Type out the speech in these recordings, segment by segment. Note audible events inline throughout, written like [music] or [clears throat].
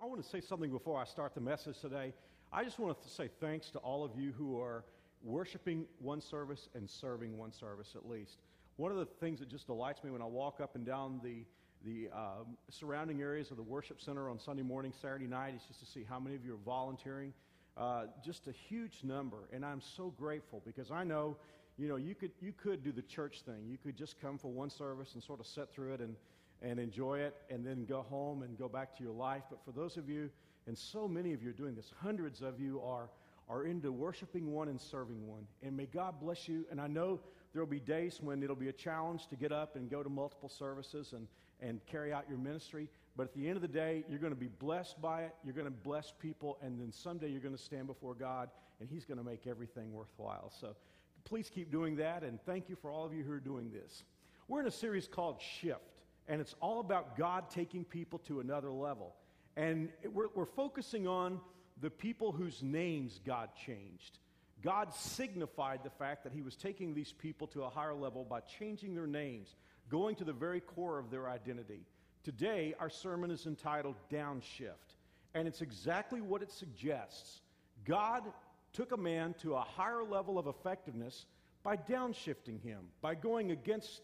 I want to say something before I start the message today. I just want to say thanks to all of you who are worshiping one service and serving one service at least. One of the things that just delights me when I walk up and down the, the um, surrounding areas of the worship center on Sunday morning, Saturday night is just to see how many of you are volunteering. Uh, just a huge number, and I'm so grateful because I know, you know, you could you could do the church thing. You could just come for one service and sort of sit through it and and enjoy it, and then go home and go back to your life. But for those of you, and so many of you are doing this, hundreds of you are are into worshiping one and serving one. And may God bless you. And I know there will be days when it'll be a challenge to get up and go to multiple services and, and carry out your ministry. But at the end of the day, you're going to be blessed by it. You're going to bless people. And then someday you're going to stand before God and He's going to make everything worthwhile. So please keep doing that. And thank you for all of you who are doing this. We're in a series called Shift. And it's all about God taking people to another level. And we're, we're focusing on the people whose names God changed. God signified the fact that He was taking these people to a higher level by changing their names, going to the very core of their identity. Today, our sermon is entitled Downshift, and it's exactly what it suggests. God took a man to a higher level of effectiveness by downshifting him, by going against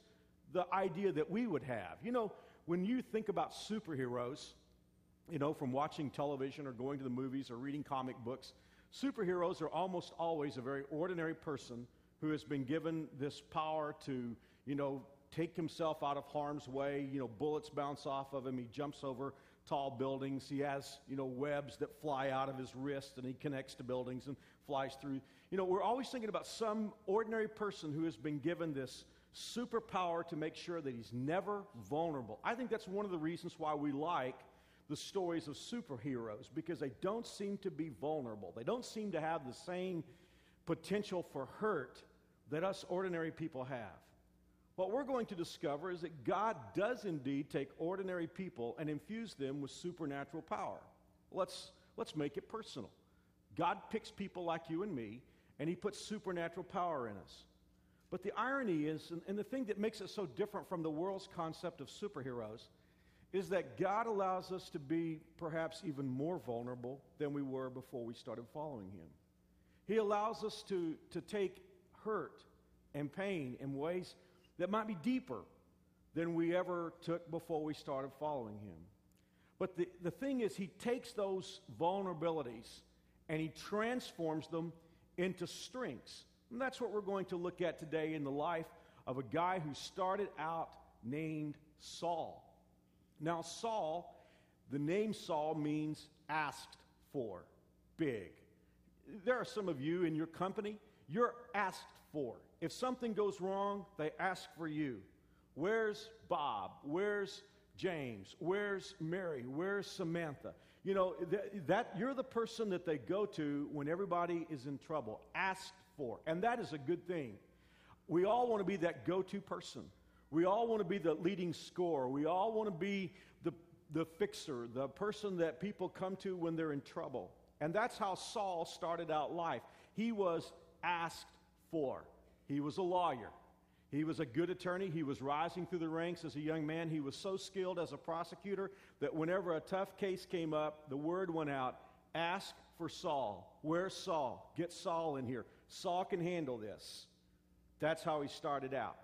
the idea that we would have. You know, when you think about superheroes, you know, from watching television or going to the movies or reading comic books, superheroes are almost always a very ordinary person who has been given this power to, you know, take himself out of harm's way. You know, bullets bounce off of him. He jumps over tall buildings. He has, you know, webs that fly out of his wrist and he connects to buildings and flies through. You know, we're always thinking about some ordinary person who has been given this superpower to make sure that he's never vulnerable. I think that's one of the reasons why we like the stories of superheroes because they don't seem to be vulnerable. They don't seem to have the same potential for hurt that us ordinary people have. What we're going to discover is that God does indeed take ordinary people and infuse them with supernatural power. Let's, let's make it personal. God picks people like you and me, and He puts supernatural power in us. But the irony is, and, the thing that makes it so different from the world's concept of superheroes, is that God allows us to be perhaps even more vulnerable than we were before we started following Him. He allows us to, to take hurt and pain in ways that might be deeper than we ever took before we started following Him. But the, the thing is, He takes those vulnerabilities and He transforms them into strengths. And that's what we're going to look at today in the life of a guy who started out named Saul. Now, Saul, the name Saul means asked for, big. There are some of you in your company, you're asked for. If something goes wrong, they ask for you. Where's Bob? Where's James? Where's Mary? Where's Samantha? You know, that, that, you're the person that they go to when everybody is in trouble, asked for. And that is a good thing. We all want to be that go to person. We all want to be the leading scorer. We all want to be the, the fixer, the person that people come to when they're in trouble. And that's how Saul started out life. He was asked for. He was a lawyer. He was a good attorney. He was rising through the ranks as a young man. He was so skilled as a prosecutor that whenever a tough case came up, the word went out ask for Saul. Where's Saul? Get Saul in here. Saul can handle this. That's how he started out.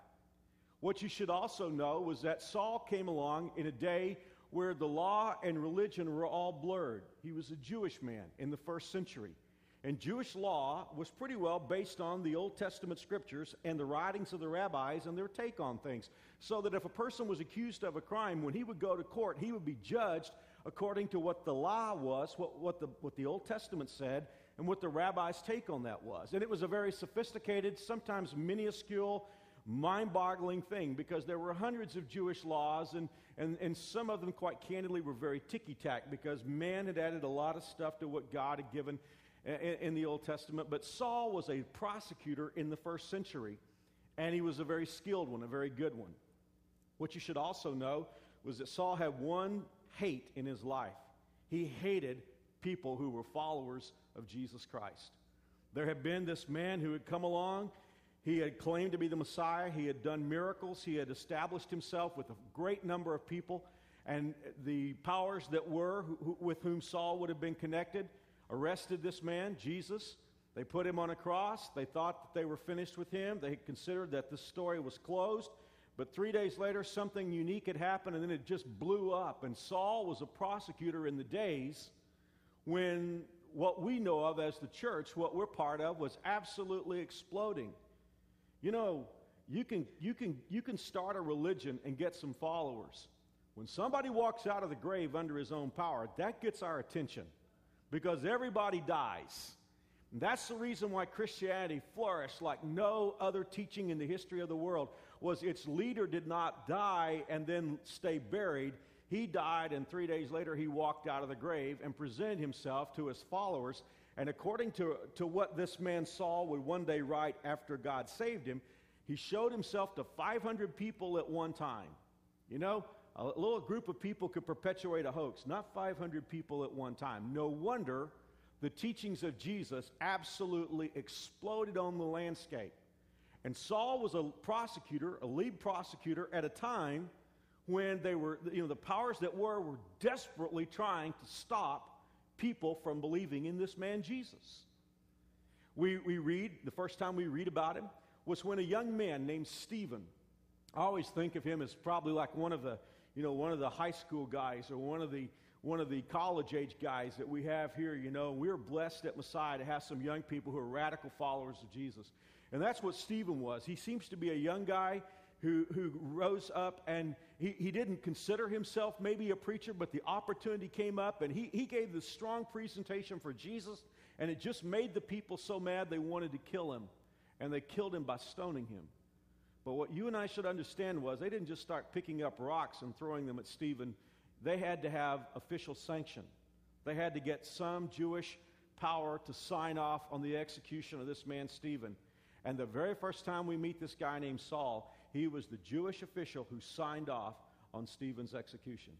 What you should also know was that Saul came along in a day where the law and religion were all blurred. He was a Jewish man in the first century. And Jewish law was pretty well based on the Old Testament scriptures and the writings of the rabbis and their take on things. So that if a person was accused of a crime, when he would go to court, he would be judged according to what the law was, what, what, the, what the Old Testament said, and what the rabbis' take on that was. And it was a very sophisticated, sometimes minuscule, mind boggling thing because there were hundreds of Jewish laws, and, and, and some of them, quite candidly, were very ticky tack because man had added a lot of stuff to what God had given in, in the Old Testament. But Saul was a prosecutor in the first century, and he was a very skilled one, a very good one. What you should also know was that Saul had one hate in his life he hated people who were followers of Jesus Christ. There had been this man who had come along he had claimed to be the Messiah. He had done miracles. He had established himself with a great number of people. And the powers that were, who, with whom Saul would have been connected, arrested this man, Jesus. They put him on a cross. They thought that they were finished with him. They considered that this story was closed. But three days later, something unique had happened, and then it just blew up. And Saul was a prosecutor in the days when what we know of as the church, what we're part of, was absolutely exploding. You know, you can, you can, you can start a religion and get some followers. When somebody walks out of the grave under his own power, that gets our attention because everybody dies. And that's the reason why Christianity flourished like no other teaching in the history of the world was its leader did not die and then stay buried. He died and 3 days later he walked out of the grave and presented himself to his followers and according to, to what this man Saul would one day write after God saved him, he showed himself to 500 people at one time. You know, a little group of people could perpetuate a hoax, not 500 people at one time. No wonder the teachings of Jesus absolutely exploded on the landscape. And Saul was a prosecutor, a lead prosecutor, at a time when they were, you know, the powers that were were desperately trying to stop people from believing in this man Jesus. We, we read, the first time we read about him was when a young man named Stephen, I always think of him as probably like one of the you know, one of the high school guys or one of the one of the college age guys that we have here, you know, we're blessed at Messiah to have some young people who are radical followers of Jesus. And that's what Stephen was. He seems to be a young guy who, who rose up and he, he didn't consider himself maybe a preacher, but the opportunity came up and he, he gave this strong presentation for Jesus, and it just made the people so mad they wanted to kill him. And they killed him by stoning him. But what you and I should understand was they didn't just start picking up rocks and throwing them at Stephen. They had to have official sanction. They had to get some Jewish power to sign off on the execution of this man, Stephen. And the very first time we meet this guy named Saul, he was the Jewish official who signed off on Stephen's execution.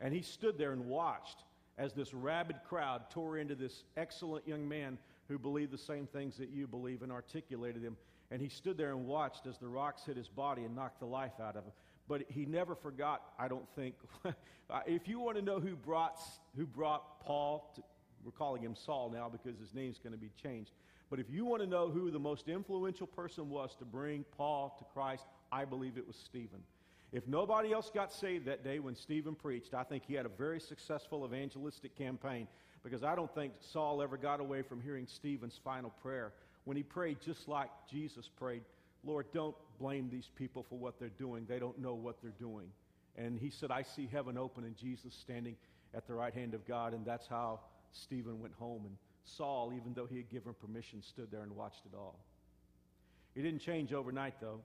And he stood there and watched as this rabid crowd tore into this excellent young man who believed the same things that you believe and articulated them and he stood there and watched as the rocks hit his body and knocked the life out of him. But he never forgot, I don't think. [laughs] if you want to know who brought, who brought Paul, to, we're calling him Saul now because his name's going to be changed. But if you want to know who the most influential person was to bring Paul to Christ, I believe it was Stephen. If nobody else got saved that day when Stephen preached, I think he had a very successful evangelistic campaign because I don't think Saul ever got away from hearing Stephen's final prayer when he prayed just like Jesus prayed, Lord, don't blame these people for what they're doing. They don't know what they're doing. And he said, I see heaven open and Jesus standing at the right hand of God. And that's how Stephen went home. And Saul, even though he had given permission, stood there and watched it all. It didn't change overnight, though.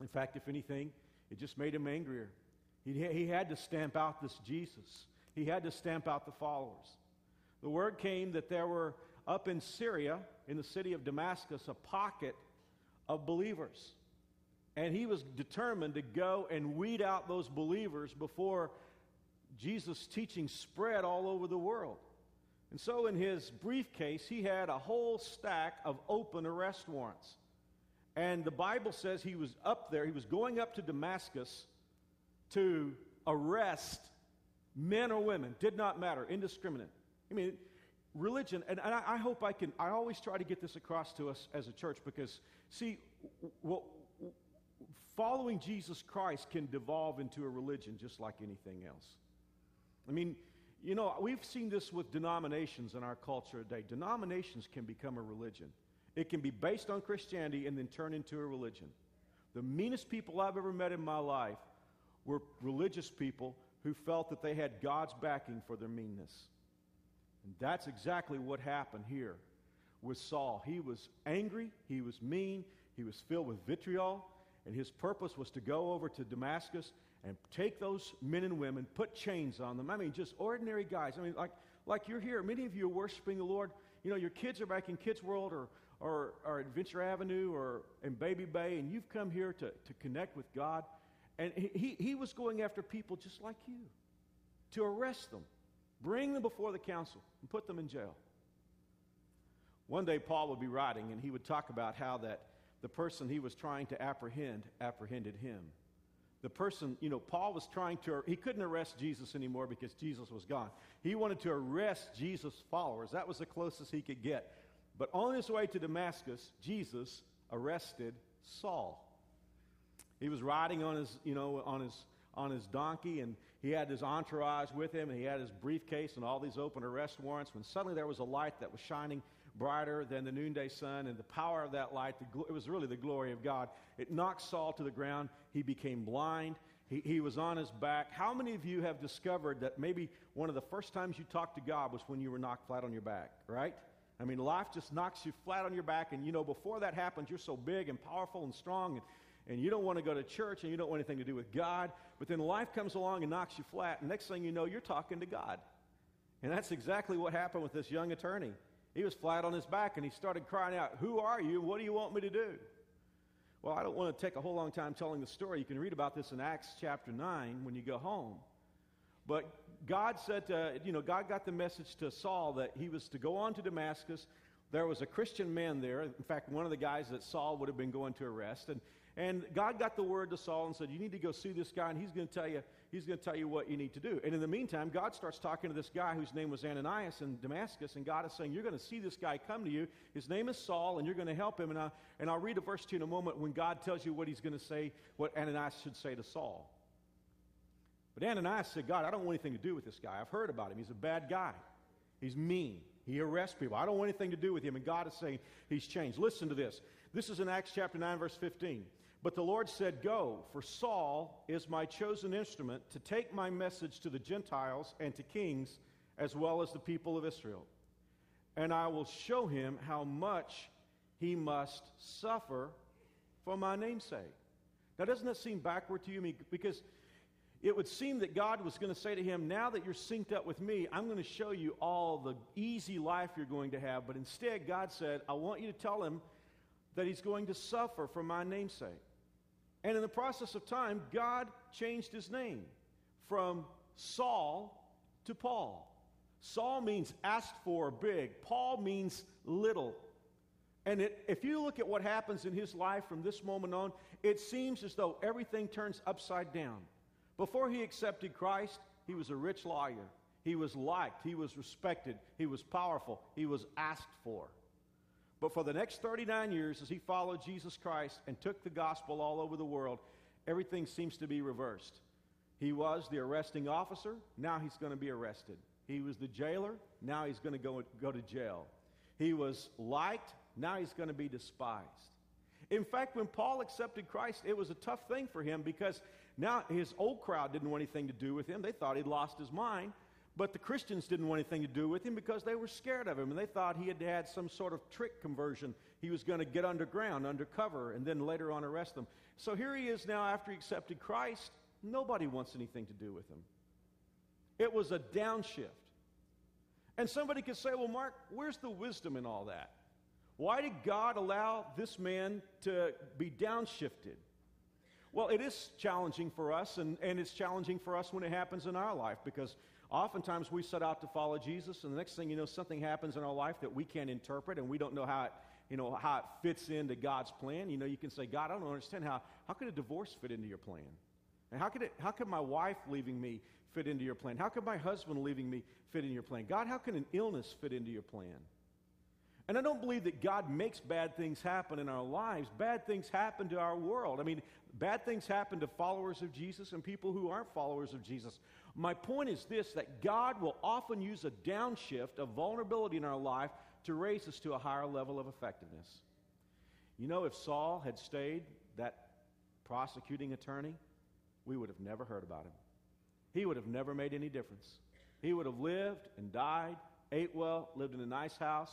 In fact, if anything, it just made him angrier. He, he had to stamp out this Jesus, he had to stamp out the followers. The word came that there were up in Syria, in the city of Damascus, a pocket of believers. And he was determined to go and weed out those believers before Jesus' teaching spread all over the world. And so, in his briefcase, he had a whole stack of open arrest warrants. And the Bible says he was up there, he was going up to Damascus to arrest men or women, did not matter, indiscriminate. I mean, religion, and, and I, I, hope I can, I always try to get this across to us as a church because, see, following Jesus Christ can devolve into a religion just like anything else. I mean, you know, we've seen this with denominations in our culture today. Denominations can become a religion, it can be based on Christianity and then turn into a religion. The meanest people I've ever met in my life were religious people who felt that they had God's backing for their meanness. And that's exactly what happened here with Saul. He was angry, he was mean, he was filled with vitriol, and his purpose was to go over to Damascus and take those men and women, put chains on them. I mean, just ordinary guys. I mean, like, like you're here. Many of you are worshiping the Lord. You know, your kids are back in Kids World or, or, or Adventure Avenue or in Baby Bay, and you've come here to, to connect with God. And he, he was going after people just like you to arrest them, Bring them before the council and put them in jail. One day, Paul would be writing, and he would talk about how that the person he was trying to apprehend apprehended him. The person, you know, Paul was trying to, he couldn't arrest Jesus anymore because Jesus was gone. He wanted to arrest Jesus' followers. That was the closest he could get. But on his way to Damascus, Jesus arrested Saul. He was riding on his, you know, on his, on his donkey, and he had his entourage with him, and he had his briefcase and all these open arrest warrants. When suddenly there was a light that was shining brighter than the noonday sun, and the power of that light, the, it was really the glory of God. It knocked Saul to the ground. He became blind. He, he was on his back. How many of you have discovered that maybe one of the first times you talked to God was when you were knocked flat on your back, right? I mean, life just knocks you flat on your back, and you know, before that happens, you're so big and powerful and strong, and, and you don't want to go to church, and you don't want anything to do with God. But then life comes along and knocks you flat, and next thing you know, you're talking to God. And that's exactly what happened with this young attorney. He was flat on his back, and he started crying out, Who are you? What do you want me to do? Well, I don't want to take a whole long time telling the story. You can read about this in Acts chapter 9 when you go home. But God said, to, you know, God got the message to Saul that he was to go on to Damascus. There was a Christian man there. In fact, one of the guys that Saul would have been going to arrest. And, and God got the word to Saul and said, You need to go see this guy, and he's going to tell you, he's going to tell you what you need to do. And in the meantime, God starts talking to this guy whose name was Ananias in Damascus, and God is saying, You're going to see this guy come to you. His name is Saul, and you're going to help him. And, I, and I'll read a verse to you in a moment when God tells you what he's going to say, what Ananias should say to Saul. But Ananias said, God, I don't want anything to do with this guy. I've heard about him. He's a bad guy. He's mean. He arrests people. I don't want anything to do with him. And God is saying he's changed. Listen to this. This is in Acts chapter 9, verse 15. But the Lord said, Go, for Saul is my chosen instrument to take my message to the Gentiles and to kings as well as the people of Israel. And I will show him how much he must suffer for my namesake. Now, doesn't that seem backward to you? Because it would seem that God was going to say to him, Now that you're synced up with me, I'm going to show you all the easy life you're going to have. But instead, God said, I want you to tell him that he's going to suffer for my namesake. And in the process of time, God changed his name from Saul to Paul. Saul means asked for, big. Paul means little. And it, if you look at what happens in his life from this moment on, it seems as though everything turns upside down. Before he accepted Christ, he was a rich lawyer. He was liked. He was respected. He was powerful. He was asked for. But for the next 39 years, as he followed Jesus Christ and took the gospel all over the world, everything seems to be reversed. He was the arresting officer. Now he's going to be arrested. He was the jailer. Now he's going to go, go to jail. He was liked. Now he's going to be despised. In fact, when Paul accepted Christ, it was a tough thing for him because now, his old crowd didn't want anything to do with him. They thought he'd lost his mind. But the Christians didn't want anything to do with him because they were scared of him and they thought he had had some sort of trick conversion. He was going to get underground, undercover, and then later on arrest them. So here he is now after he accepted Christ. Nobody wants anything to do with him. It was a downshift. And somebody could say, well, Mark, where's the wisdom in all that? Why did God allow this man to be downshifted? Well, it is challenging for us, and, and it's challenging for us when it happens in our life because oftentimes we set out to follow Jesus, and the next thing you know, something happens in our life that we can't interpret, and we don't know how it, you know, how it fits into God's plan. You know, you can say, God, I don't understand how, how could a divorce fit into your plan? And how could, it, how could my wife leaving me fit into your plan? How could my husband leaving me fit into your plan? God, how can an illness fit into your plan? And I don't believe that God makes bad things happen in our lives. Bad things happen to our world. I mean, bad things happen to followers of Jesus and people who aren't followers of Jesus. My point is this that God will often use a downshift of vulnerability in our life to raise us to a higher level of effectiveness. You know, if Saul had stayed that prosecuting attorney, we would have never heard about him. He would have never made any difference. He would have lived and died, ate well, lived in a nice house,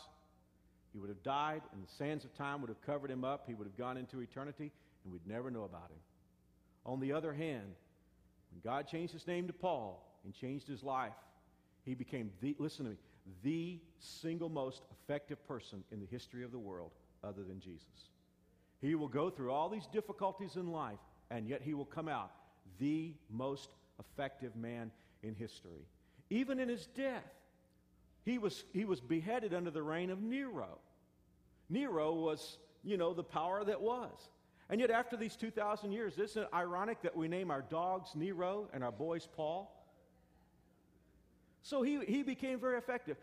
he would have died, and the sands of time would have covered him up. He would have gone into eternity, and we'd never know about him. On the other hand, when God changed his name to Paul and changed his life, he became the, listen to me, the single most effective person in the history of the world other than Jesus. He will go through all these difficulties in life, and yet he will come out the most effective man in history. Even in his death, he was, he was beheaded under the reign of Nero. Nero was, you know, the power that was. And yet, after these 2,000 years, isn't it ironic that we name our dogs Nero and our boys Paul? So he, he became very effective.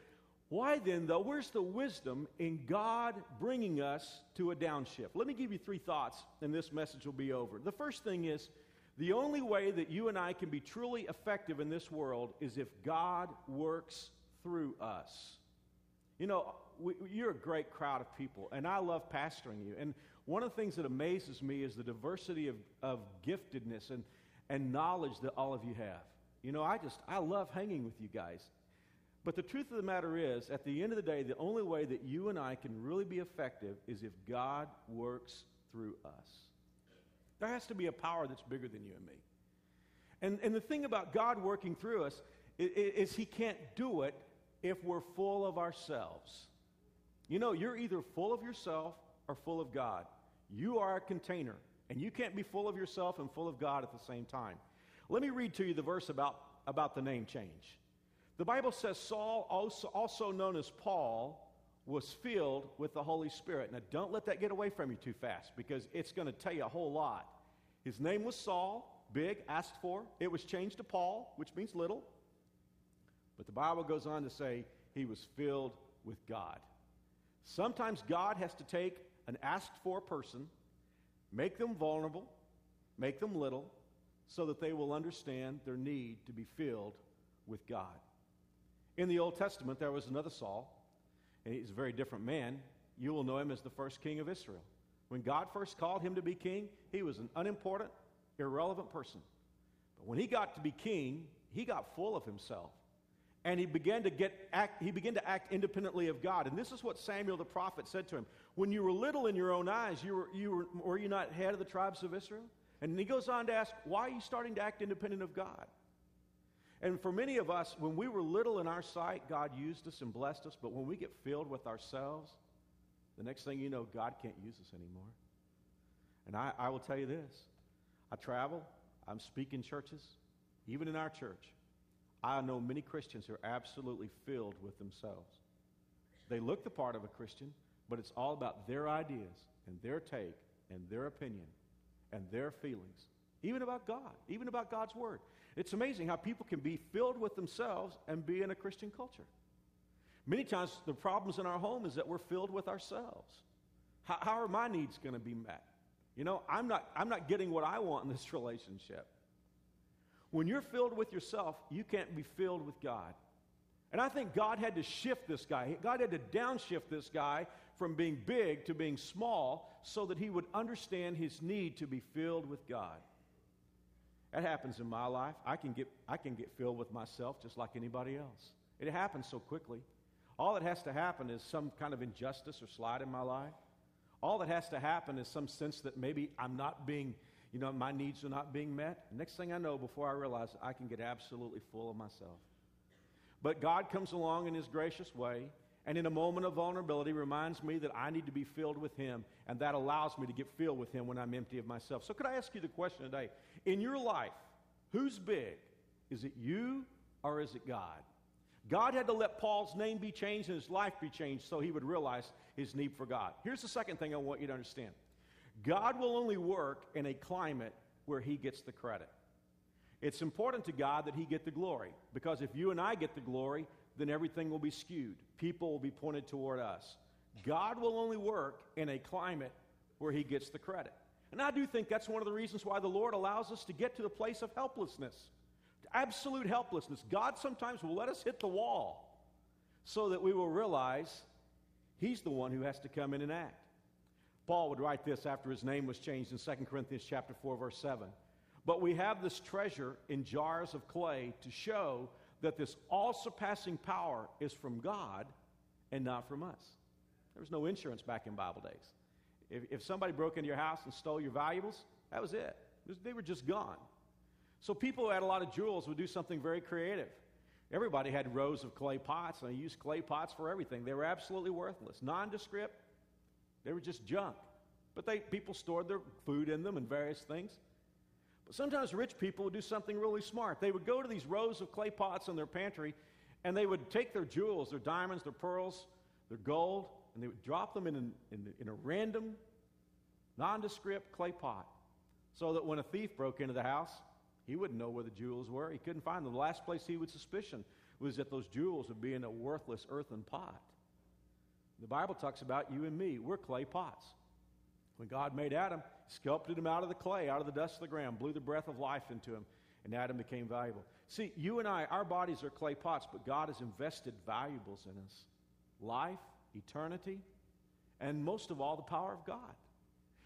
Why then, though? Where's the wisdom in God bringing us to a downshift? Let me give you three thoughts, and this message will be over. The first thing is the only way that you and I can be truly effective in this world is if God works through us. You know, we, you're a great crowd of people, and I love pastoring you. And one of the things that amazes me is the diversity of, of giftedness and, and knowledge that all of you have. You know, I just, I love hanging with you guys. But the truth of the matter is, at the end of the day, the only way that you and I can really be effective is if God works through us. There has to be a power that's bigger than you and me. And, and the thing about God working through us is, is He can't do it if we're full of ourselves. You know, you're either full of yourself or full of God. You are a container, and you can't be full of yourself and full of God at the same time. Let me read to you the verse about, about the name change. The Bible says Saul, also, also known as Paul, was filled with the Holy Spirit. Now, don't let that get away from you too fast because it's going to tell you a whole lot. His name was Saul, big, asked for. It was changed to Paul, which means little. But the Bible goes on to say he was filled with God. Sometimes God has to take an asked for person, make them vulnerable, make them little, so that they will understand their need to be filled with God. In the Old Testament, there was another Saul, and he's a very different man. You will know him as the first king of Israel. When God first called him to be king, he was an unimportant, irrelevant person. But when he got to be king, he got full of himself. And he began to get act, he began to act independently of God. And this is what Samuel the prophet said to him. When you were little in your own eyes, you were, you were, were you not head of the tribes of Israel? And he goes on to ask, why are you starting to act independent of God? And for many of us, when we were little in our sight, God used us and blessed us. But when we get filled with ourselves, the next thing you know, God can't use us anymore. And I, I will tell you this I travel, I'm speaking churches, even in our church. I know many Christians who are absolutely filled with themselves. They look the part of a Christian, but it's all about their ideas and their take and their opinion and their feelings, even about God, even about God's Word. It's amazing how people can be filled with themselves and be in a Christian culture. Many times, the problems in our home is that we're filled with ourselves. How, how are my needs going to be met? You know, I'm not, I'm not getting what I want in this [laughs] relationship. When you're filled with yourself, you can't be filled with God. And I think God had to shift this guy. God had to downshift this guy from being big to being small so that he would understand his need to be filled with God. That happens in my life. I can get, I can get filled with myself just like anybody else. It happens so quickly. All that has to happen is some kind of injustice or slide in my life. All that has to happen is some sense that maybe I'm not being, you know, my needs are not being met. Next thing I know, before I realize, I can get absolutely full of myself. But God comes along in His gracious way and in a moment of vulnerability reminds me that I need to be filled with Him, and that allows me to get filled with Him when I'm empty of myself. So, could I ask you the question today? In your life, who's big? Is it you or is it God? God had to let Paul's name be changed and his life be changed so he would realize his need for God. Here's the second thing I want you to understand God will only work in a climate where he gets the credit. It's important to God that he get the glory because if you and I get the glory, then everything will be skewed. People will be pointed toward us. God will only work in a climate where he gets the credit. And I do think that's one of the reasons why the Lord allows us to get to the place of helplessness, absolute helplessness. God sometimes will let us hit the wall so that we will realize he's the one who has to come in and act. Paul would write this after his name was changed in 2 Corinthians chapter 4 verse 7. But we have this treasure in jars of clay to show that this all surpassing power is from God and not from us. There was no insurance back in Bible days. If, if somebody broke into your house and stole your valuables, that was it. They were just gone. So people who had a lot of jewels would do something very creative. Everybody had rows of clay pots, and they used clay pots for everything. They were absolutely worthless, nondescript. They were just junk. But they, people stored their food in them and various things. But sometimes rich people would do something really smart. They would go to these rows of clay pots in their pantry and they would take their jewels, their diamonds, their pearls, their gold, and they would drop them in, an, in, in a random, nondescript clay pot, so that when a thief broke into the house, he wouldn't know where the jewels were. He couldn't find them. The last place he would suspicion was that those jewels would be in a worthless earthen pot. The Bible talks about you and me. We're clay pots. When God made Adam, sculpted him out of the clay, out of the dust of the ground, blew the breath of life into him, and Adam became valuable. See, you and I, our bodies are clay pots, but God has invested valuables in us life, eternity, and most of all, the power of God.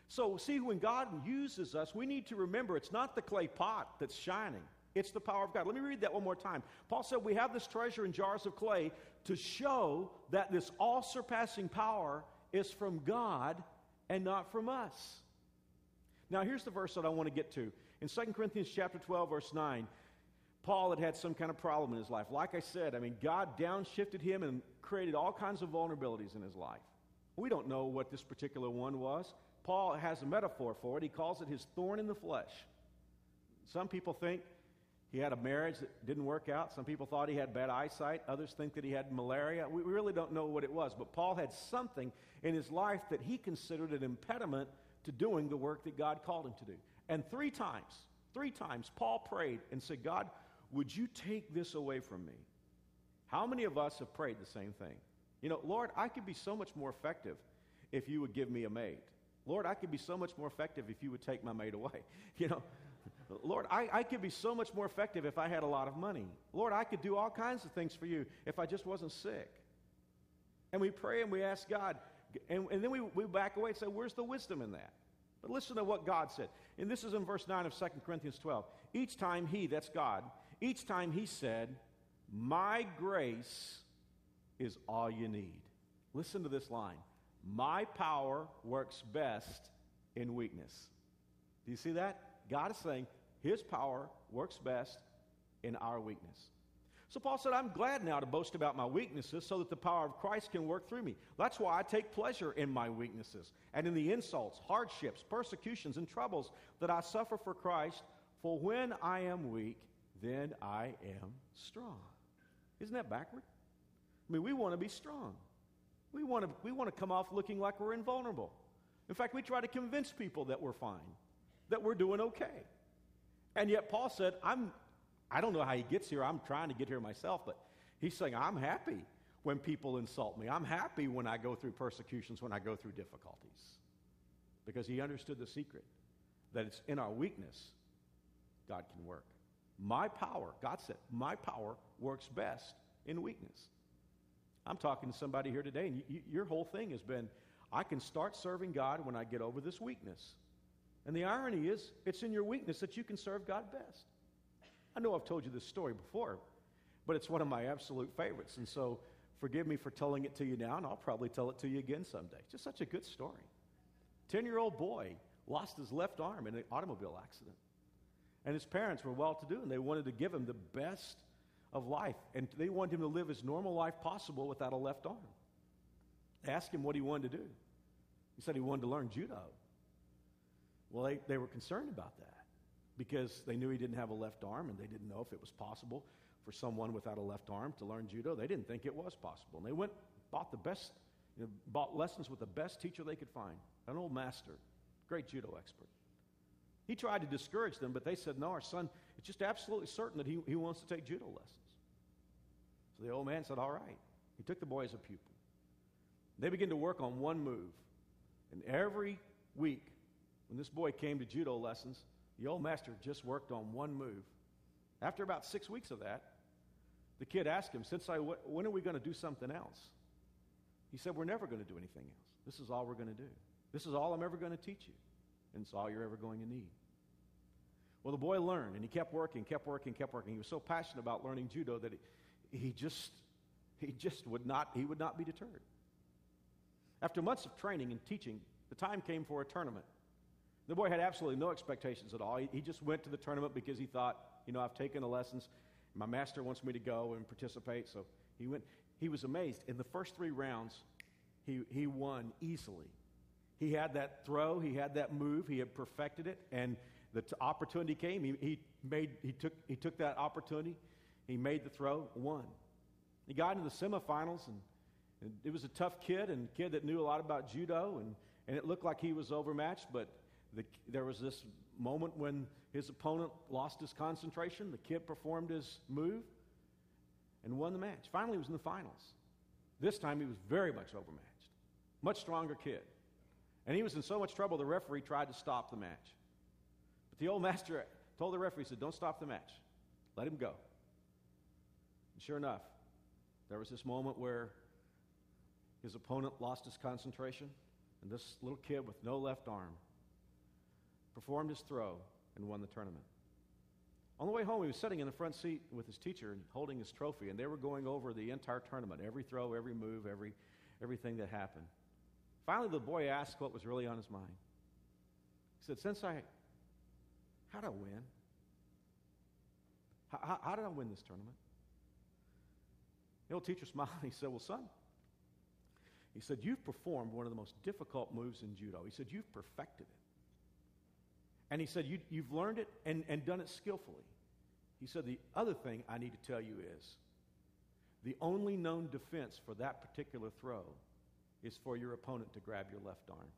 So, see, when God uses us, we need to remember it's not the clay pot that's shining, it's the power of God. Let me read that one more time. Paul said, We have this treasure in jars of clay to show that this all surpassing power is from God and not from us. Now, here's the verse that I want to get to. In 2 Corinthians chapter 12, verse 9, Paul had had some kind of problem in his life. Like I said, I mean, God downshifted him and created all kinds of vulnerabilities in his life. We don't know what this particular one was. Paul has a metaphor for it. He calls it his thorn in the flesh. Some people think he had a marriage that didn't work out. Some people thought he had bad eyesight. Others think that he had malaria. We really don't know what it was. But Paul had something in his life that he considered an impediment to doing the work that God called him to do. And three times, three times, Paul prayed and said, God, would you take this away from me? How many of us have prayed the same thing? You know, Lord, I could be so much more effective if you would give me a mate. Lord, I could be so much more effective if you would take my mate away. [laughs] You know, Lord, I, I could be so much more effective if I had a lot of money. Lord, I could do all kinds of things for you if I just wasn't sick. And we pray and we ask God, and, and then we, we back away and say, Where's the wisdom in that? But listen to what God said. And this is in verse 9 of 2 Corinthians 12. Each time He, that's God, each time He said, My grace is all you need. Listen to this line My power works best in weakness. Do you see that? God is saying his power works best in our weakness. So Paul said, I'm glad now to boast about my weaknesses so that the power of Christ can work through me. That's why I take pleasure in my weaknesses and in the insults, hardships, persecutions, and troubles that I suffer for Christ. For when I am weak, then I am strong. Isn't that backward? I mean, we want to be strong. We want to, we want to come off looking like we're invulnerable. In fact, we try to convince people that we're fine that we're doing okay. And yet Paul said, I'm, I don't know how he gets here. I'm trying to get here myself, but he's saying, I'm happy when people insult me. I'm happy when I go through persecutions, when I go through difficulties. Because he understood the secret that it's in our weakness God can work. My power, God said, my power works best in weakness. I'm talking to somebody here today, and you, your whole thing has been I can start serving God when I get over this weakness. And the irony is, it's in your weakness that you can serve God best. I know I've told you this story before, but it's one of my absolute favorites. And so forgive me for telling it to you now, and I'll probably tell it to you again someday. Just such a good story. 10 year old boy lost his left arm in an automobile accident. And his parents were well to do, and they wanted to give him the best of life. And they wanted him to live his normal life possible without a left arm. They asked him what he wanted to do. He said he wanted to learn judo. Well, they, they were concerned about that because they knew he didn't have a left arm and they didn't know if it was possible for someone without a left arm to learn judo. They didn't think it was possible. And they went, bought the best, you know, bought lessons with the best teacher they could find, an old master, great judo expert. He tried to discourage them, but they said, no, our son, it's just absolutely certain that he, he wants to take judo lessons. So the old man said, all right. He took the boy as a pupil. They began to work on one move. And every week, when this boy came to judo lessons, the old master just worked on one move. After about six weeks of that, the kid asked him, Sensei, when are we going to do something else? He said, We're never going to do anything else. This is all we're going to do. This is all I'm ever going to teach you. And it's all you're ever going to need. Well, the boy learned, and he kept working, kept working, kept working. He was so passionate about learning judo that he, he just he just would not he would not be deterred. After months of training and teaching, the time came for a tournament. The boy had absolutely no expectations at all. He, just went to the tournament because he thought, you know, I've taken the lessons. My master wants me to go and participate. So he went. He was amazed. In the first three rounds, he, he won easily. He had that throw, he had that move, he had perfected it, and the t- opportunity came. He, he, made, he, took, he took that opportunity, he made the throw, won. He got into the semifinals, and, and it was a tough kid, and kid that knew a lot about judo, and and it looked like he was overmatched, but the, there was this moment when his opponent lost his concentration. The kid performed his move and won the match. Finally, he was in the finals. This time, he was very much overmatched, much stronger kid. And he was in so much trouble, the referee tried to stop the match. But the old master told the referee, he said, Don't stop the match. Let him go. And sure enough, there was this moment where his opponent lost his concentration, and this little kid with no left arm performed his throw and won the tournament. On the way home, he was sitting in the front seat with his teacher and holding his trophy, and they were going over the entire tournament every throw, every move, every, everything that happened. Finally, the boy asked what was really on his mind. He said, Sensei, how did I win? How, how, how did I win this tournament? The old teacher [laughs] smiled and he said, Well, son, he said, You've performed one of the most difficult moves in judo. He said, You've perfected it. And he said, you, have learned it and, and done it skillfully. He said, The other thing I need to tell you is the only known defense for that particular throw is for your opponent to grab your left arm.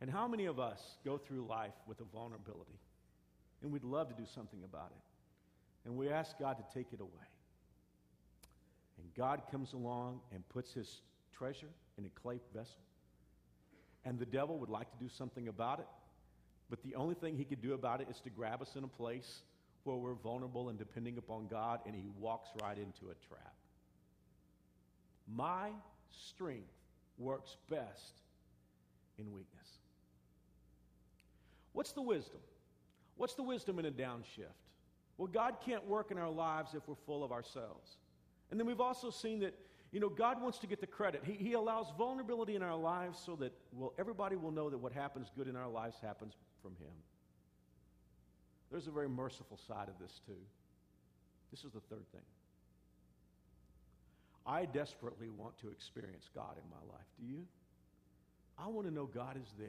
And how many of us go through life with a vulnerability? And we'd love to do something about it. And we ask God to take it away. And God comes along and puts his treasure in a clay vessel. And the devil would like to do something about it. But the only thing he could do about it is to grab us in a place where we're vulnerable and depending upon God, and he walks right into a trap. My strength works best in weakness. What's the wisdom? What's the wisdom in a downshift? Well, God can't work in our lives if we're full of ourselves. And then we've also seen that, you know, God wants to get the credit. He, he allows vulnerability in our lives so that, well, everybody will know that what happens good in our lives happens from Him. There's a very merciful side of this, too. This is the third thing. I desperately want to experience God in my life. Do you? I want to know God is there.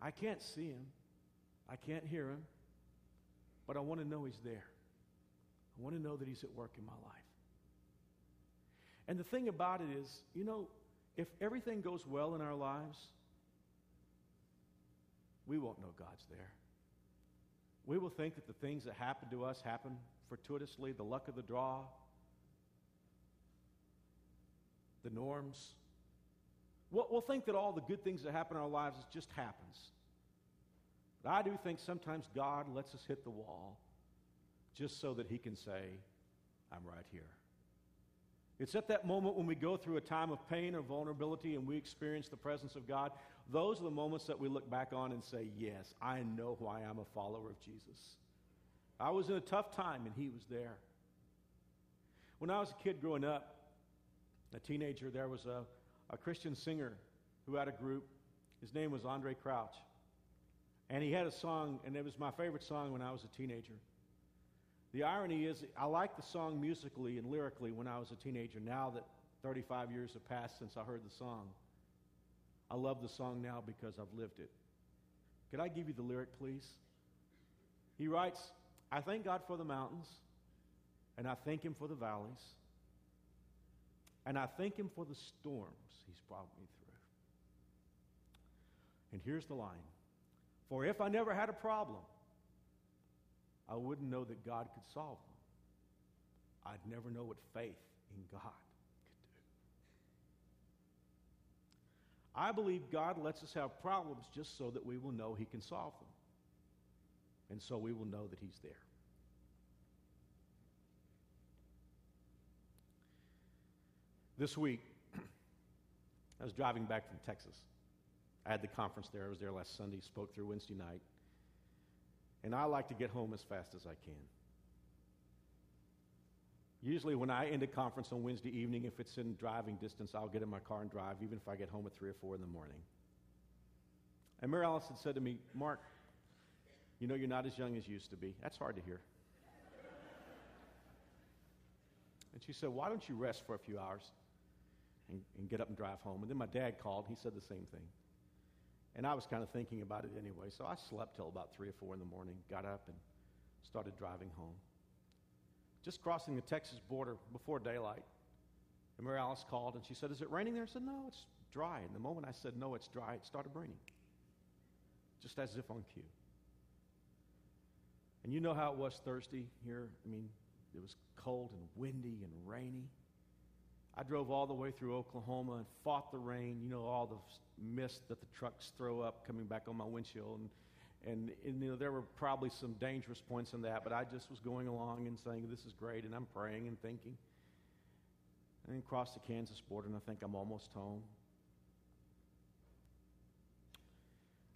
I can't see Him, I can't hear Him, but I want to know He's there. I want to know that He's at work in my life. And the thing about it is, you know, if everything goes well in our lives, we won't know God's there. We will think that the things that happen to us happen fortuitously, the luck of the draw, the norms. We'll, we'll think that all the good things that happen in our lives just happens. But I do think sometimes God lets us hit the wall just so that He can say, I'm right here. It's at that moment when we go through a time of pain or vulnerability and we experience the presence of God. Those are the moments that we look back on and say, Yes, I know who I am a follower of Jesus. I was in a tough time and He was there. When I was a kid growing up, a teenager, there was a, a Christian singer who had a group. His name was Andraé Crouch. And he had a song, and it was my favorite song when I was a teenager. The irony is, I liked the song musically and lyrically when I was a teenager. Now that 35 years have passed since I heard the song, I love the song now because I've lived it. Could I give you the lyric, please? He writes, I thank God for the mountains, and I thank Him for the valleys, and I thank Him for the storms He's brought me through. And here's the line For if I never had a problem, I wouldn't know that God could solve them. I'd never know what faith in God could do. I believe God lets us have problems just so that we will know He can solve them. And so we will know that He's there. This week, [clears throat] I was driving back from Texas. I had the conference there. I was there last Sunday, spoke through Wednesday night. And I like to get home as fast as I can. Usually, when I end a conference on Wednesday evening, if it's in driving distance, I'll get in my car and drive, even if I get home at 3 or 4 in the morning. And Mary Alice had said to me, Mark, you know you're not as young as you used to be. That's hard to hear. and she said, Why don't you rest for a few hours and, and get up and drive home? And then my dad called. He said the same thing. And I was kind of thinking about it anyway, so I slept till about 3 or 4 in the morning, got up and started driving home. just crossing the Texas border before daylight. And Mary Alice called and she said, Is it raining there? I said, No, it's dry. And the moment I said, No, it's dry, it started raining. Just as if on cue. And you know how it was Thursday here? I mean, it was cold and windy and rainy. I drove all the way through Oklahoma and fought the rain. You know, all the mist that the trucks throw up coming back on my windshield. And, and, and, you know, there were probably some dangerous points in that, but I just was going along and saying, This is great. And I'm praying and thinking. And then cross the Kansas border, and I think I'm almost home.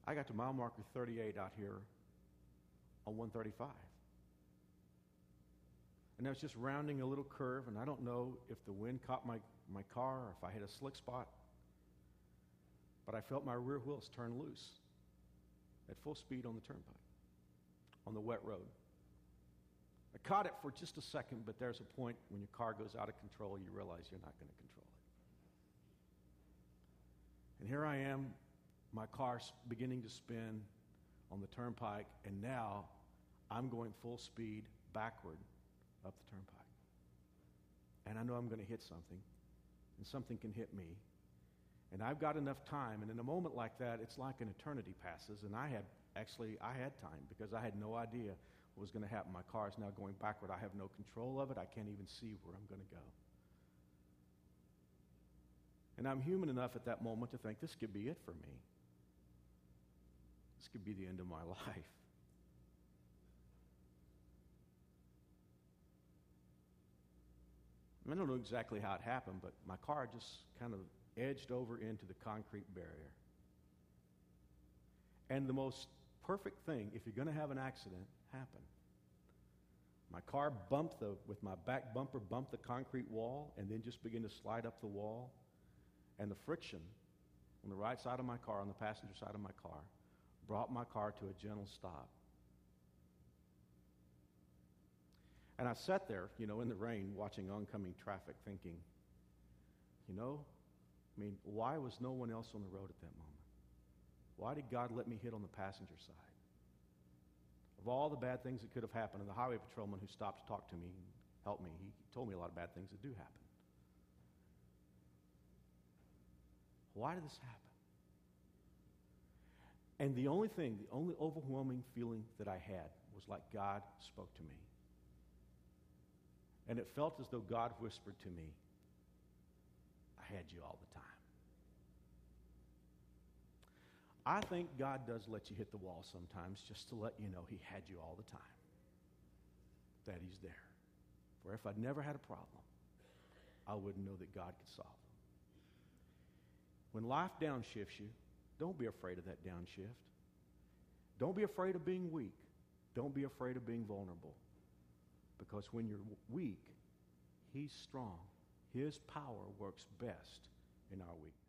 I got to mile marker 38 out here on 135. And I was just rounding a little curve, and I don't know if the wind caught my, my car or if I hit a slick spot, but I felt my rear wheels turn loose at full speed on the turnpike, on the wet road. I caught it for just a second, but there's a point when your car goes out of control, you realize you're not going to control it. And here I am, my car's beginning to spin on the turnpike, and now I'm going full speed backward up the turnpike. And I know I'm going to hit something, and something can hit me. And I've got enough time, and in a moment like that, it's like an eternity passes, and I had actually I had time because I had no idea what was going to happen. My car is now going backward. I have no control of it. I can't even see where I'm going to go. And I'm human enough at that moment to think this could be it for me. This could be the end of my [laughs] life. I don't know exactly how it happened, but my car just kind of edged over into the concrete barrier. And the most perfect thing, if you're going to have an accident, happened. My car bumped the, with my back bumper, bumped the concrete wall and then just began to slide up the wall. And the friction on the right side of my car, on the passenger side of my car, brought my car to a gentle stop. And I sat there, you know, in the rain, watching oncoming traffic, thinking, you know, I mean, why was no one else on the road at that moment? Why did God let me hit on the passenger side? Of all the bad things that could have happened, and the highway patrolman who stopped to talk to me and helped me, he told me a lot of bad things that do happen. Why did this happen? And the only thing, the only overwhelming feeling that I had was like God spoke to me. And it felt as though God whispered to me, I had you all the time. I think God does let you hit the wall sometimes just to let you know He had you all the time, that He's there. For if I'd never had a problem, I wouldn't know that God could solve them. When life downshifts you, don't be afraid of that downshift. Don't be afraid of being weak. Don't be afraid of being vulnerable. Because when you're weak, He's strong. His power works best in our weakness.